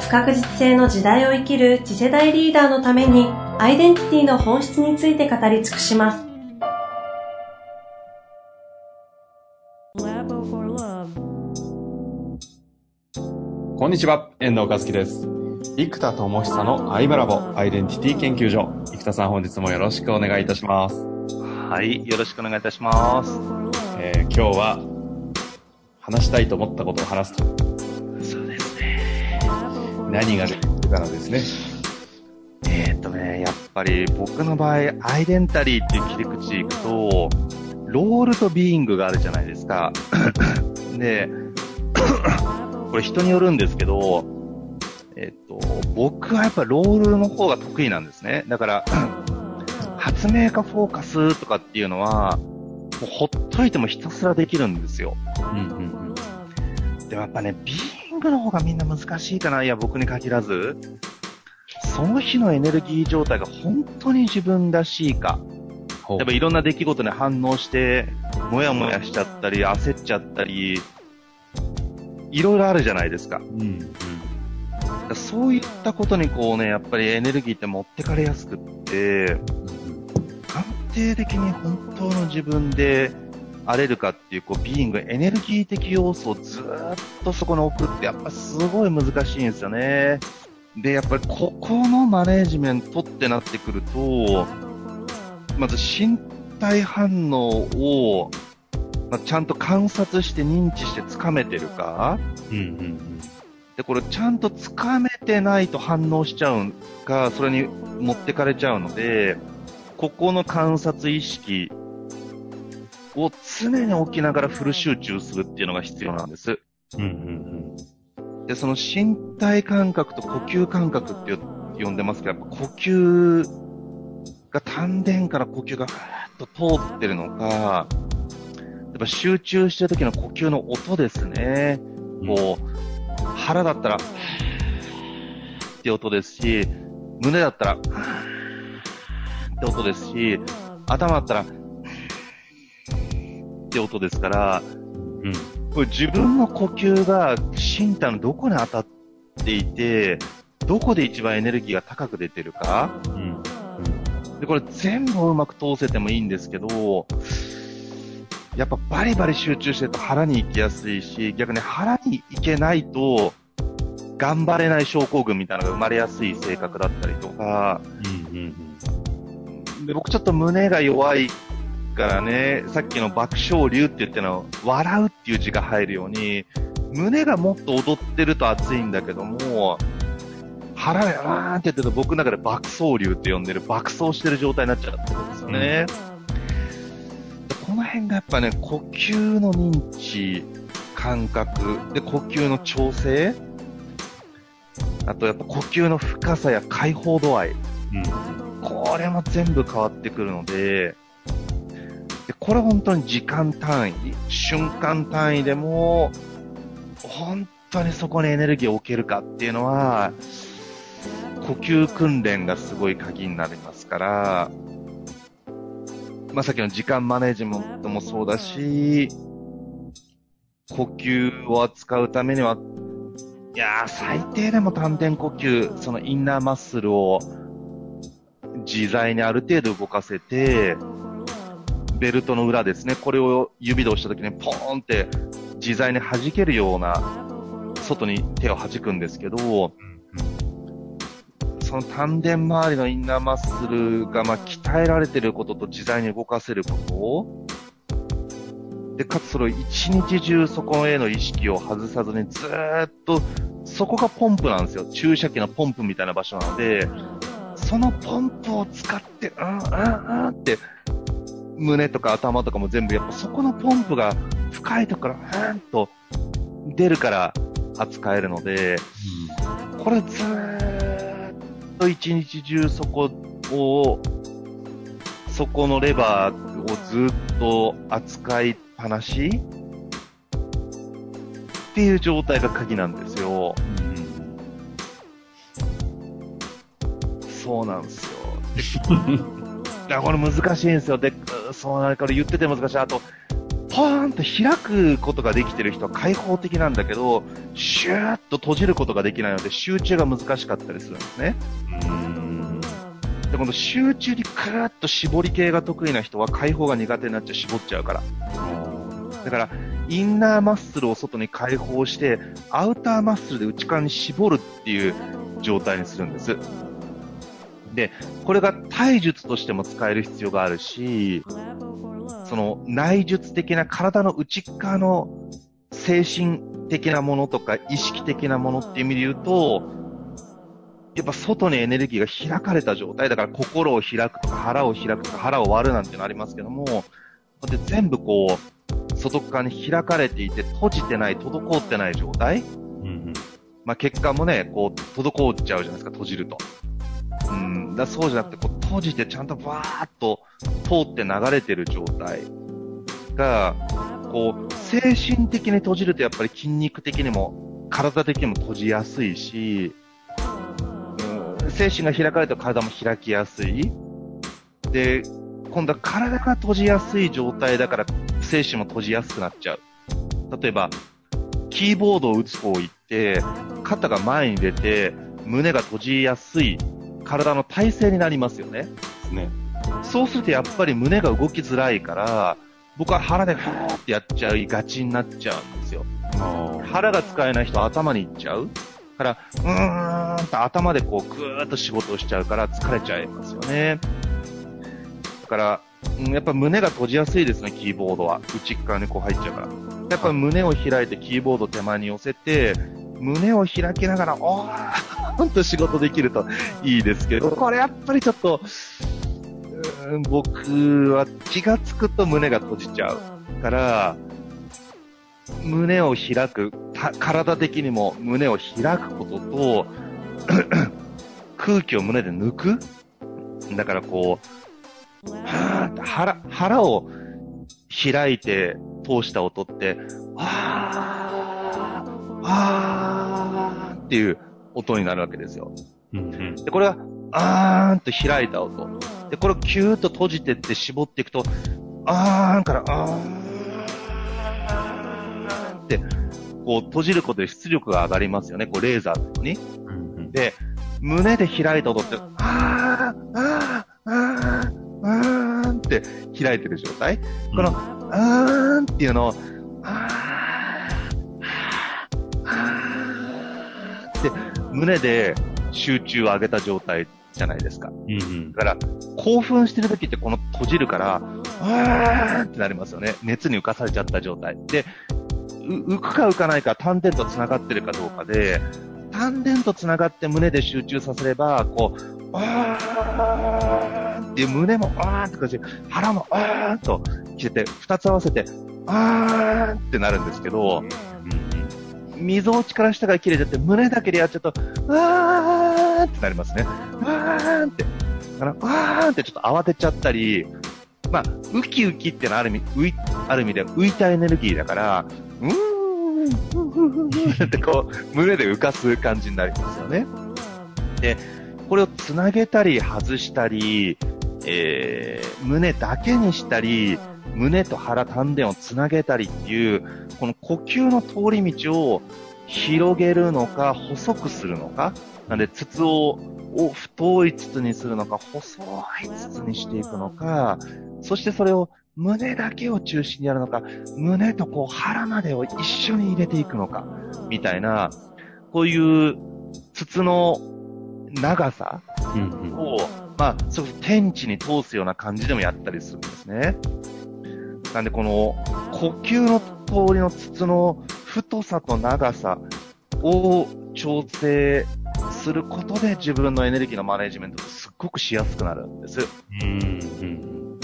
不確実性の時代を生きる次世代リーダーのためにアイデンティティの本質について語り尽くします。こんにちは、遠藤和樹です。生田智久のアイムラボアイデンティティ研究所。生田さん本日もよろしくお願いいたします。はい、よろしくお願いいたします。えー、今日は話したいと思ったことを話すと。何が出てくるかのですね。えー、っとね、やっぱり僕の場合、アイデンタリーっていう切り口でいくと、ロールとビーイングがあるじゃないですか。で、これ人によるんですけど、えっと、僕はやっぱロールの方が得意なんですね。だから、発明家フォーカスとかっていうのは、もうほっといてもひたすらできるんですよ。うんうんうん。でもやっぱね、ビーイングの方がみんな難しいかな？いや、僕に限らず。その日のエネルギー状態が本当に自分らしいか。やっぱいろんな出来事に反応して、もやもやしちゃったり、焦っちゃったり、いろいろあるじゃないですか。うん、うん、そういったことにこうね、やっぱりエネルギーって持ってかれやすくって、安定的に本当の自分で荒れるかっていう、こう、ビーイング、エネルギー的要素をずっとそこに置くって、やっぱすごい難しいんですよね。で、やっぱりここのマネージメントってなってくると、まず身体反応を、まあ、ちゃんと観察して認知してつかめてるか、うんうんうん、で、これちゃんとつかめてないと反応しちゃうか、それに持ってかれちゃうので、ここの観察意識を常に置きながらフル集中するっていうのが必要なんです。うんうんうん、で、その身体感覚と呼吸感覚って呼んでますけど、やっぱ呼吸が丹田から呼吸がふーっと通ってるのか、やっぱ集中してる時の呼吸の音ですね。こう、腹だったら、って音ですし、胸だったら、って音ですし、頭だったら、って音ですから、うん、これ自分の呼吸が身体のどこに当たっていて、どこで一番エネルギーが高く出てるか、うん。で、これ全部うまく通せてもいいんですけど、やっぱバリバリ集中してると腹に行きやすいし、逆に腹に行けないと、頑張れない症候群みたいなのが生まれやすい性格だったりとか、うんうんうん、で僕ちょっと胸が弱いからね、さっきの爆笑流って言っての笑うっていう字が入るように、胸がもっと踊ってると熱いんだけども、腹がわーんって言ってると僕の中で爆走流って呼んでる爆走してる状態になっちゃってるんですよね。この辺がやっぱね、呼吸の認知、感覚、で、呼吸の調整、あとやっぱ呼吸の深さや解放度合い、うん、これも全部変わってくるので、でこれ本当に時間単位、瞬間単位でも、本当にそこにエネルギーを置けるかっていうのは、呼吸訓練がすごい鍵になりますから、まあ、さっきの時間マネジメントもそうだし、呼吸を扱うためには、いやー、最低でも丹田呼吸、そのインナーマッスルを自在にある程度動かせて、ベルトの裏ですね、これを指で押した時にポーンって自在に弾けるような、外に手を弾くんですけど、その丹田周りのインナーマッスルが、まあ、鍛えられてることと自在に動かせることで、かつそれを一日中そこへの意識を外さずにずっと、そこがポンプなんですよ。注射器のポンプみたいな場所なので、そのポンプを使って、うんうんうんって、胸とか頭とかも全部、やっぱそこのポンプが深いところから、うんと出るから扱えるので、うんこれずーっと一日中そこを、そこのレバーをずっと扱いっぱなしっていう状態が鍵なんですよ。そうなんですよ。いや、これ難しいんですよ。で、そうなるから言ってて難しい。あと、ポーンと開くことができてる人は開放的なんだけど、シューッと閉じることができないので集中が難しかったりするんですね。で、この集中にクーッと絞り系が得意な人は開放が苦手になっちゃう、絞っちゃうから。だから、インナーマッスルを外に解放して、アウターマッスルで内側に絞るっていう状態にするんです。で、これが体術としても使える必要があるし、その内術的な体の内側の精神的なものとか意識的なものっていう意味で言うと、やっぱ外にエネルギーが開かれた状態、だから心を開くとか腹を開くとか腹を割るなんていうのありますけども、で全部こう、外側に開かれていて閉じてない、滞ってない状態。まあ血管もね、こう、滞っちゃうじゃないですか、閉じると。うん、だそうじゃなくて、こう閉じてちゃんとバーっと通って流れてる状態が、こう、精神的に閉じるとやっぱり筋肉的にも、体的にも閉じやすいし、うん、精神が開かれると体も開きやすい。で、今度は体が閉じやすい状態だから、精神も閉じやすくなっちゃう。例えば、キーボードを打つ方行って、肩が前に出て、胸が閉じやすい体の体勢になりますよね。ですね。そうするとやっぱり胸が動きづらいから、僕は腹でふーってやっちゃいがちになっちゃうんですよ。腹が使えない人は頭に行っちゃう。から、うーんと頭でこうぐーっと仕事をしちゃうから疲れちゃいますよね。だから、うんやっぱ胸が閉じやすいですね、キーボードは。内側にこう入っちゃうから。やっぱ胸を開いてキーボード手前に寄せて、胸を開きながら、おーんと仕事できるといいですけど、これやっぱりちょっと、僕は気がつくと胸が閉じちゃうから、胸を開く、体的にも胸を開くことと、空気を胸で抜く？だからこう、腹、腹を開いて通した音って、あー、あーっていう音になるわけですよ。で、これは、あーんと開いた音。で、これをキューッと閉じてって絞っていくと、あーんから、あーんって、こう閉じることで出力が上がりますよね。こうレーザーのように。で、胸で開いた音って、あー、あー、あー、あーんって開いてる状態。この、あーんっていうのを、あー、あーって胸で集中を上げた状態じゃないですか。だから、興奮してる時ってこの閉じるから、あーってなりますよね。熱に浮かされちゃった状態。で、う浮くか浮かないか丹田と繋がってるかどうかで、丹田と繋がって胸で集中させれば、こう、あーって胸もあーって感じで、腹もあーっと来てて、二つ合わせて、あーってなるんですけど、溝落ちから下が切れちゃって、胸だけでやっちゃうと、あーってなりますね。あーって。あの、あーってちょっと慌てちゃったり、まあ、ウキウキってのはある意味、浮い、ある意味で浮いたエネルギーだから、うーん、ふんふんふんふんってこう、胸で浮かす感じになりますよね。で、これをつなげたり外したり、えー、胸だけにしたり、胸と腹、丹田をつなげたりっていう、この呼吸の通り道を広げるのか、細くするのか、なんで筒をを太い筒にするのか、細い筒にしていくのか、そしてそれを胸だけを中心にやるのか、胸とこう腹までを一緒に入れていくのか、みたいな、こういう筒の長さを、まあ、それこそ天地に通すような感じでもやったりするんですね。なんでこの呼吸の通りの筒の太さと長さを調整することで自分のエネルギーのマネジメントがすっごくしやすくなるんです。うん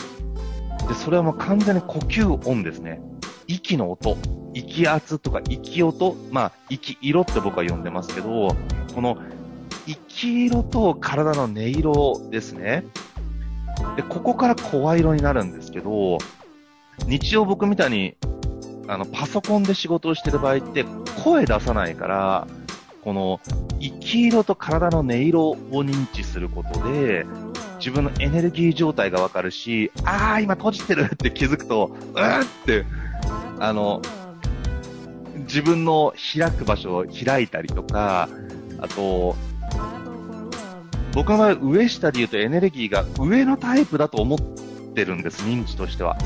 で、それはもう完全に呼吸音ですね。息の音、息圧とか息音、まあ、息色って僕は呼んでますけど、この、生き色と体の音色ですね。で、ここから声色になるんですけど、日常僕みたいに、あの、パソコンで仕事をしてる場合って声出さないから、この、生き色と体の音色を認知することで、自分のエネルギー状態がわかるし、あー、今閉じてるって気づくと、うーって、あの、自分の開く場所を開いたりとか、あと、僕の場合、上下で言うとエネルギーが上のタイプだと思ってるんです、認知としては。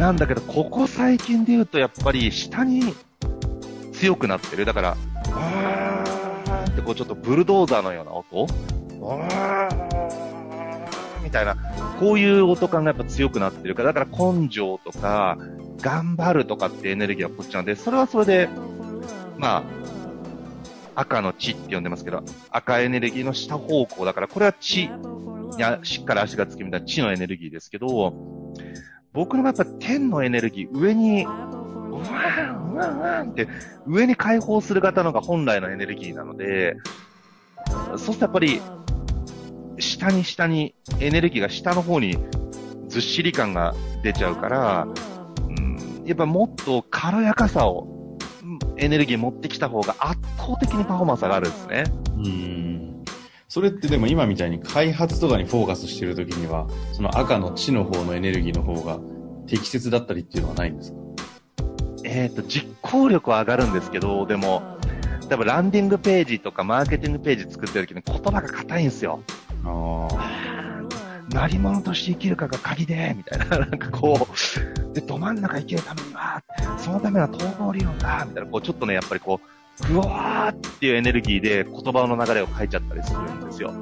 なんだけど、ここ最近で言うと、やっぱり下に強くなってる。だから、あーってこうちょっとブルドーザーのような音。あーみたいな、こういう音感がやっぱ強くなってるから、だから根性とか、頑張るとかってエネルギーはこっちなんで、それはそれで、まあ、赤の血って呼んでますけど、赤エネルギーの下方向だから、これは血、や、しっかり足がつきみたいな血のエネルギーですけど、僕のやっぱ天のエネルギー、上に、うわーん、うわーん、うわーんって、上に解放する型のが本来のエネルギーなので、そうするとやっぱり、下に下に、エネルギーが下の方にずっしり感が出ちゃうから、うん、やっぱもっと軽やかさを、エネルギー持ってきた方が圧倒的にパフォーマンス上がるんですね。うん。それってでも今みたいに開発とかにフォーカスしてるときには、その赤の地の方のエネルギーの方が適切だったりっていうのはないんですか？えっ、と、実行力は上がるんですけど、でも、多分ランディングページとかマーケティングページ作ってる時に言葉が硬いんですよ。ああ。何者として生きるかが鍵で、みたいな、なんかこう、で、ど真ん中生きるためには、そのための統合理論だ、みたいな、こう、ちょっとね、やっぱりこう、ふわーっていうエネルギーで言葉の流れを変えちゃったりするんですよ。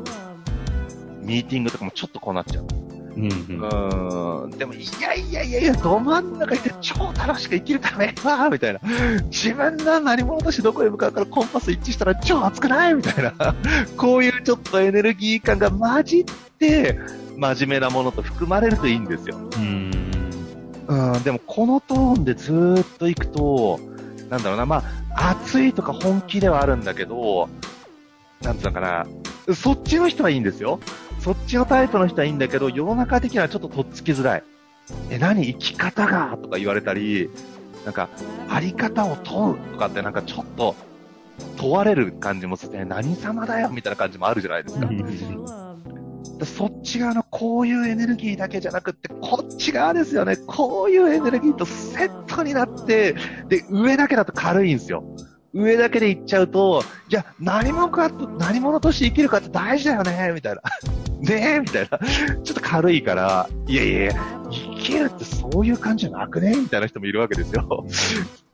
ミーティングとかもちょっとこうなっちゃう。うんうん。うーん。でも、いやいやいやいや、ど真ん中いて超楽しく生きるためは、みたいな。自分が何者としてどこへ向かうからコンパス一致したら超熱くない？みたいな。こういうちょっとエネルギー感が混じって、真面目なものと含まれるといいんですよ。うん。うん、でもこのトーンでずーっと行くと、なんだろうな、まあ、熱いとか本気ではあるんだけど、なんつうのかな、そっちの人はいいんですよ。そっちのタイプの人はいいんだけど、世の中的にはちょっととっつきづらい。え、何？生き方がとか言われたり、なんか、あり方を問うとかってなんかちょっと問われる感じもして、何様だよみたいな感じもあるじゃないですか。でそっち側のこういうエネルギーだけじゃなくって、こっち側ですよね。こういうエネルギーとセットになで、上だけだと軽いんですよ。上だけでいっちゃうと、じゃあ何者かと、何者として生きるかって大事だよね、みたいな。ねえみたいな。ちょっと軽いから、いやいやいや、生きるってそういう感じじゃなくねみたいな人もいるわけですよ。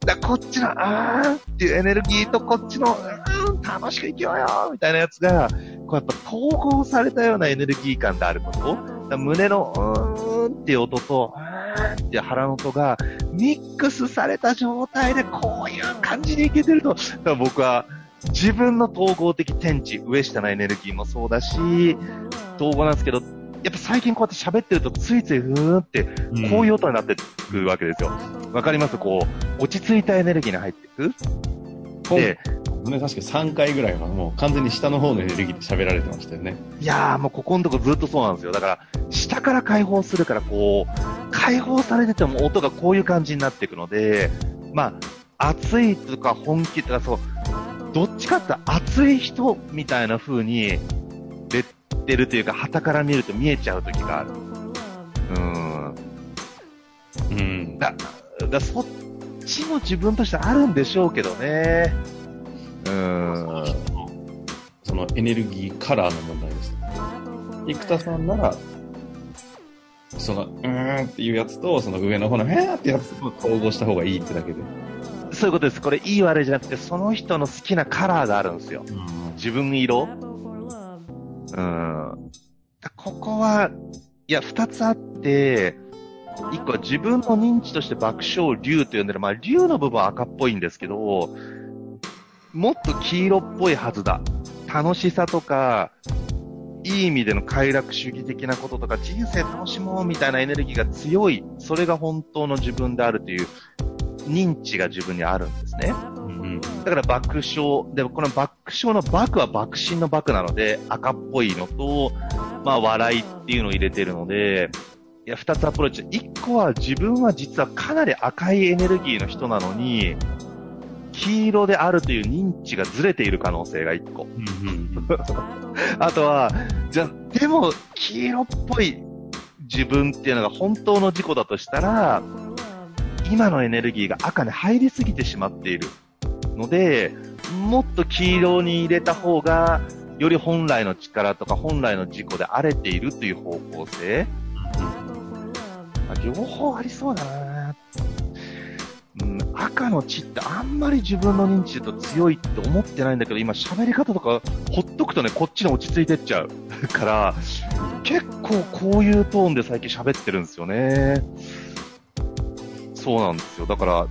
だこっちの、あーっていうエネルギーとこっちの、うーん、楽しく生きようよみたいなやつが、こうやっぱ統合されたようなエネルギー感であること。胸の、うーんっていう音と、うーんっていう腹の音が、ミックスされた状態でこういう感じにいけてると、だから僕は自分の統合的天地、上下のエネルギーもそうだし、統合なんですけど、やっぱ最近こうやって喋ってるとついついうーんって、こういう音になってくるわけですよ。わかります？こう、落ち着いたエネルギーに入っていく。で、ね、確か3回ぐらいはもう完全に下の方のエネルギーで喋られてましたよね。いやーもうここのとこずっとそうなんですよ。だから、下から解放するから、こう、解放されてても音がこういう感じになっていくので、まあ、熱いとか本気とかそう、どっちかって熱い人みたいな風に出てるというか、旗から見ると見えちゃう時がある。うーん。うん。だ、だそっちも自分としてあるんでしょうけどね。うーん。そのエネルギーカラーの問題です。生田さんなら、その、うーんっていうやつと、その上の方の、へーってやつと統合した方がいいってだけで。そういうことです。これ、いい悪いじゃなくて、その人の好きなカラーがあるんですよ。自分色うん。ここは、いや、二つあって、一個は自分の認知として爆笑竜と呼んでる、まあ、竜の部分は赤っぽいんですけど、もっと黄色っぽいはずだ。楽しさとか、いい意味での快楽主義的なこととか、人生楽しもうみたいなエネルギーが強い、それが本当の自分であるという認知が自分にあるんですね。うん。うん。だから爆笑。でもこの爆笑の爆は爆心の爆なので、赤っぽいのと、まあ笑いっていうのを入れてるので、いや、二つアプローチ。一個は自分は実はかなり赤いエネルギーの人なのに、黄色であるという認知がずれている可能性が一個。うんうん。あとは、じゃあ、でも、黄色っぽい自分っていうのが本当の事故だとしたら、今のエネルギーが赤に入りすぎてしまっているので、もっと黄色に入れた方が、より本来の力とか本来の事故で荒れているという方向性、まあ両方ありそうだなうん、赤の血ってあんまり自分の認知だと強いって思ってないんだけど、今喋り方とかほっとくとね、こっちに落ち着いてっちゃう から、結構こういうトーンで最近喋ってるんですよね。そうなんですよ。だから、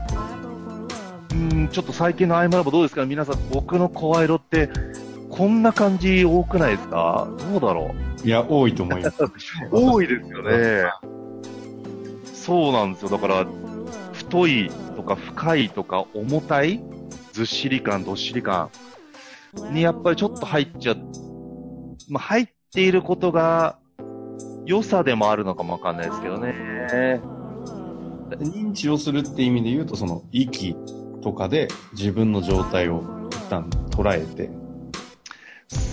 うん、ちょっと最近のアイムラボどうですか？皆さん、僕の声色って、こんな感じ多くないですか？どうだろう？いや、多いと思います。多いですよね。そうなんですよ。だから、太いとか深いとか重たい、ずっしり感、どっしり感にやっぱりちょっと入っちゃ、まあ、入っていることが良さでもあるのかもわかんないですけどね。認知をするって意味で言うと、その、息とかで自分の状態を一旦捉えて、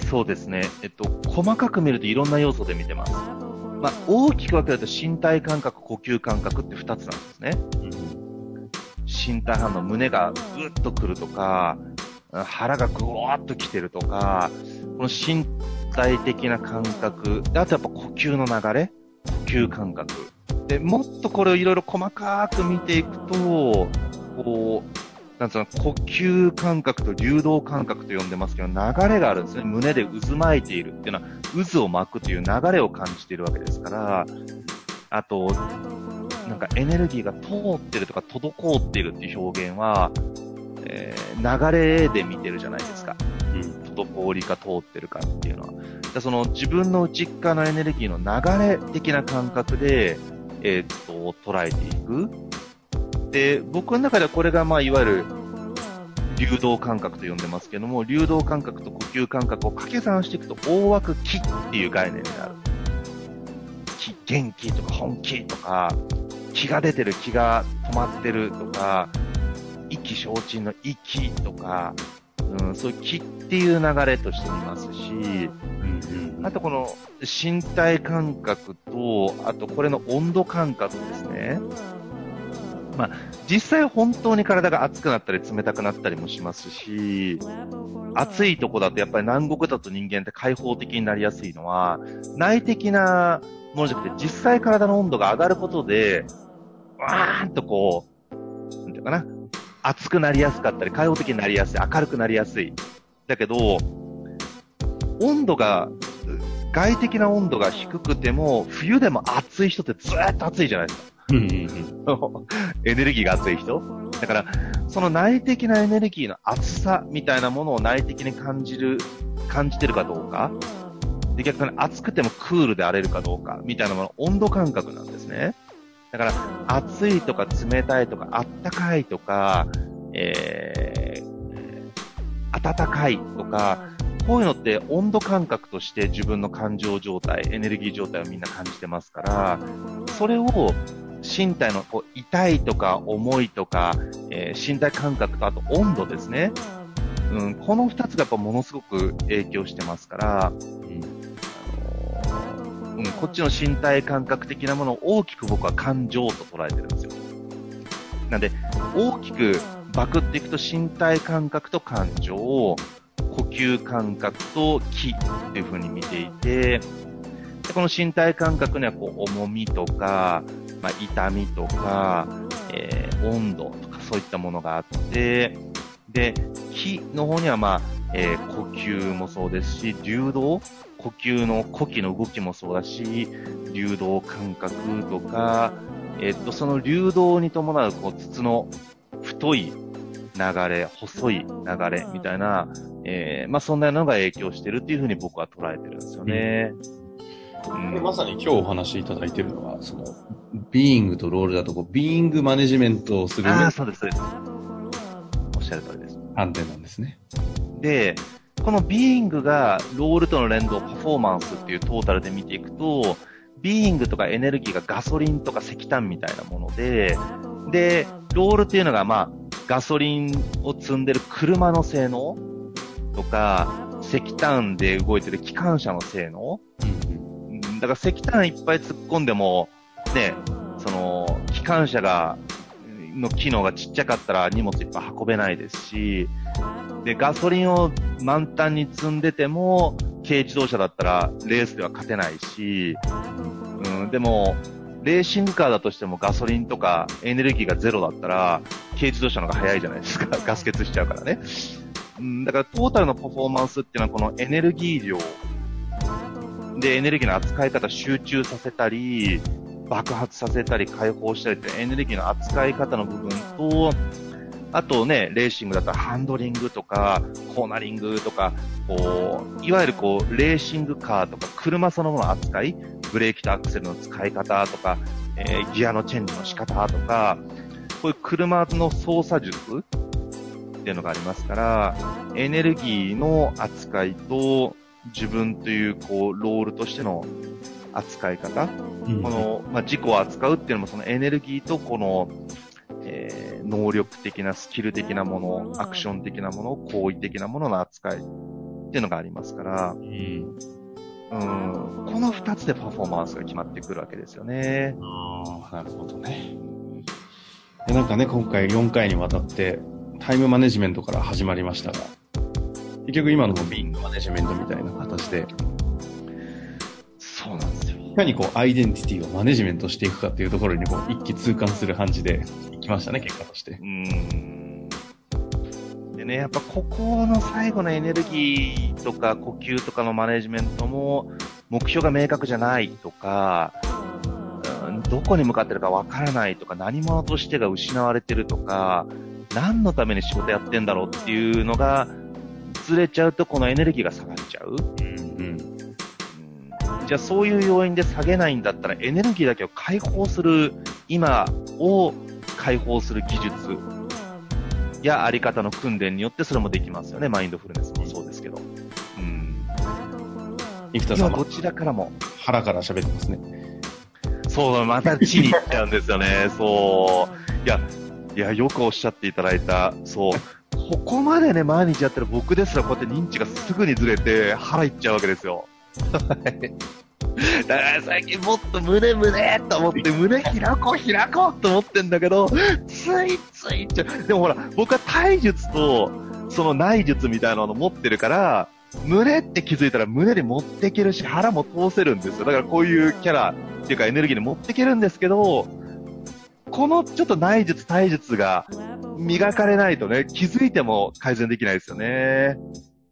そうですね。えっと、細かく見るといろんな要素で見てます。まあ、大きく分けると身体感覚、呼吸感覚って二つなんですね。身体反応、胸がぐっとくるとか、腹がぐわーっと来てるとか、この身体的な感覚、あとやっぱ呼吸の流れ、呼吸感覚。で、もっとこれをいろいろ細かく見ていくと、こう、なんつうの、呼吸感覚と流動感覚と呼んでますけど、流れがあるんですね。胸で渦巻いているっていうのは、渦を巻くという流れを感じているわけですから、あと、なんかエネルギーが通ってるとか滞っているっていう表現は、えー流れで見てるじゃないですか。うん。滞りか通ってるかっていうのは。でその自分の内側のエネルギーの流れ的な感覚で、えーっと、捉えていく。で、僕の中ではこれがまあ、いわゆる、流動感覚と呼んでますけども、流動感覚と呼吸感覚を掛け算していくと、大枠気っていう概念になる。気、元気とか本気とか、気が出てる、気が止まってるとか、意気消沈の息とか、うん、そういう気っていう流れとして見ますし、うんうん。あとこの身体感覚と、あとこれの温度感覚ですね。まあ、実際本当に体が熱くなったり冷たくなったりもしますし、暑いとこだとやっぱり南国だと人間って開放的になりやすいのは、内的なものじゃなくて実際体の温度が上がることで、わーんとこう、なんていうかな、熱くなりやすかったり、開放的になりやすい、明るくなりやすい。だけど、温度が、外的な温度が低くても、冬でも暑い人ってずーっと暑いじゃないですか。うんうんうん。エネルギーが熱い人だから、その内的なエネルギーの熱さみたいなものを内的に感じる、感じてるかどうか。で、逆に熱くてもクールであれるかどうか、みたいなもの、温度感覚なんですね。だから、暑いとか冷たいとか、あったかいとか、えー、暖かいとか、こういうのって温度感覚として自分の感情状態、エネルギー状態をみんな感じてますから、それを身体のこう痛いとか重いとか、えー身体感覚とあと温度ですね。うん、この二つがやっぱものすごく影響してますから、うん、こっちの身体感覚的なものを大きく僕は感情と捉えてるんですよ。なんで、大きくバクっていくと身体感覚と感情を呼吸感覚と気っていう風に見ていて、でこの身体感覚にはこう重みとか、まあ、痛みとか、えー温度とかそういったものがあって、で、気の方にはまあ、えー呼吸もそうですし、流動呼吸の呼気の動きもそうだし、流動感覚とか、えっと、その流動に伴う、こう、筒の太い流れ、細い流れみたいな、えーまあ、そんなのが影響してるっていうふうに僕は捉えてるんですよね。うんこれまさに今日お話しいただいているのは、その、 being と role だと、こう、 being マネジメントをする上ああ、で、そうです、そうです。おっしゃる通りです。観点なんですね。で、この being が role との連動、パフォーマンスっていうトータルで見ていくと、 being とかエネルギーがガソリンとか石炭みたいなもので、で、 role っていうのがまあ、ガソリンを積んでる車の性能とか、石炭で動いてる機関車の性能うんうん。だから石炭いっぱい突っ込んでも、ね、その、機関車が、の機能がちっちゃかったら荷物いっぱい運べないですし、で、ガソリンを満タンに積んでても、軽自動車だったらレースでは勝てないし、うん、でも、レーシングカーだとしてもガソリンとかエネルギーがゼロだったら、軽自動車の方が早いじゃないですか。ガス欠しちゃうからね。うん、だからトータルのパフォーマンスっていうのはこのエネルギー量でエネルギーの扱い方集中させたり、爆発させたり解放したりってエネルギーの扱い方の部分と、あとね、レーシングだったらハンドリングとか、コーナリングとか、こう、いわゆるこう、レーシングカーとか、車そのものの扱い、ブレーキとアクセルの使い方とか、えーギアのチェンジの仕方とか、こういう車の操作術っていうのがありますから、エネルギーの扱いと、自分という、こう、ロールとしての扱い方、うん。この、まあ、事故を扱うっていうのもそのエネルギーとこの、えー能力的なスキル的なもの、アクション的なもの、行為的なものの扱いっていうのがありますから、うん。うん、この二つでパフォーマンスが決まってくるわけですよね。ああ、なるほどね。でなんかね、今回4回にわたってタイムマネジメントから始まりましたが、結局今のもビングマネジメントみたいな形で、そうなんですよ。いかにこうアイデンティティをマネジメントしていくかっていうところにこう一気通貫する感じでましたね、結果としてう。ん。でね、やっぱここの最後のエネルギーとか呼吸とかのマネジメントも目標が明確じゃないとか、うんどこに向かってるかわからないとか、何者としてが失われてるとか、何のために仕事やってんだろうっていうのがずれちゃうとこのエネルギーが下がっちゃう。うんじゃあそういう要因で下げないんだったらエネルギーだけを解放する今を解放する技術やあり方の訓練によってそれもできますよね。マインドフルネスもそうですけど。うん。生田さんどちらからも。腹から喋ってますね。そう、また地に行っちゃうんですよね。そう。いや、いや、よくおっしゃっていただいた。そう。ここまでね、毎日やってる僕ですらこうやって認知がすぐにずれて腹いっちゃうわけですよ。だから最近もっと胸胸と思って胸開こう開こうと思ってんだけど、ついついちゃう。でもほら、僕は体術とその内術みたいなの持ってるから、胸って気づいたら胸に持っていけるし腹も通せるんですよ。だからこういうキャラっていうかエネルギーに持っていけるんですけど、このちょっと内術体術が磨かれないとね、気づいても改善できないですよね。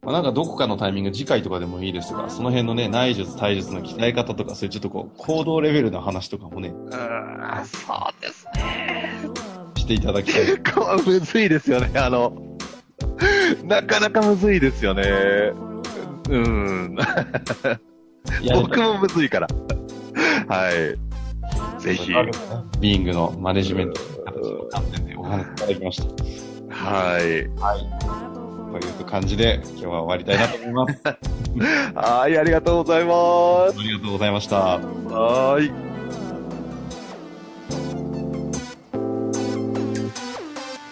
まあ、なんかどこかのタイミング、次回とかでもいいですが、その辺のね、内術、体術の鍛え方とか、そういうちょっとこう、行動レベルの話とかもね、うーん、そうですね。していただきたい。結構むずいですよね、あの、なかなかむずいですよね。うん。僕もむずいから。はい。ぜひ。ビーイングのマネジメントの形の観点でお話いただきました。はい。という感じで、今日は終わりたいなと思います。はい、ありがとうございます。ありがとうございました。はい。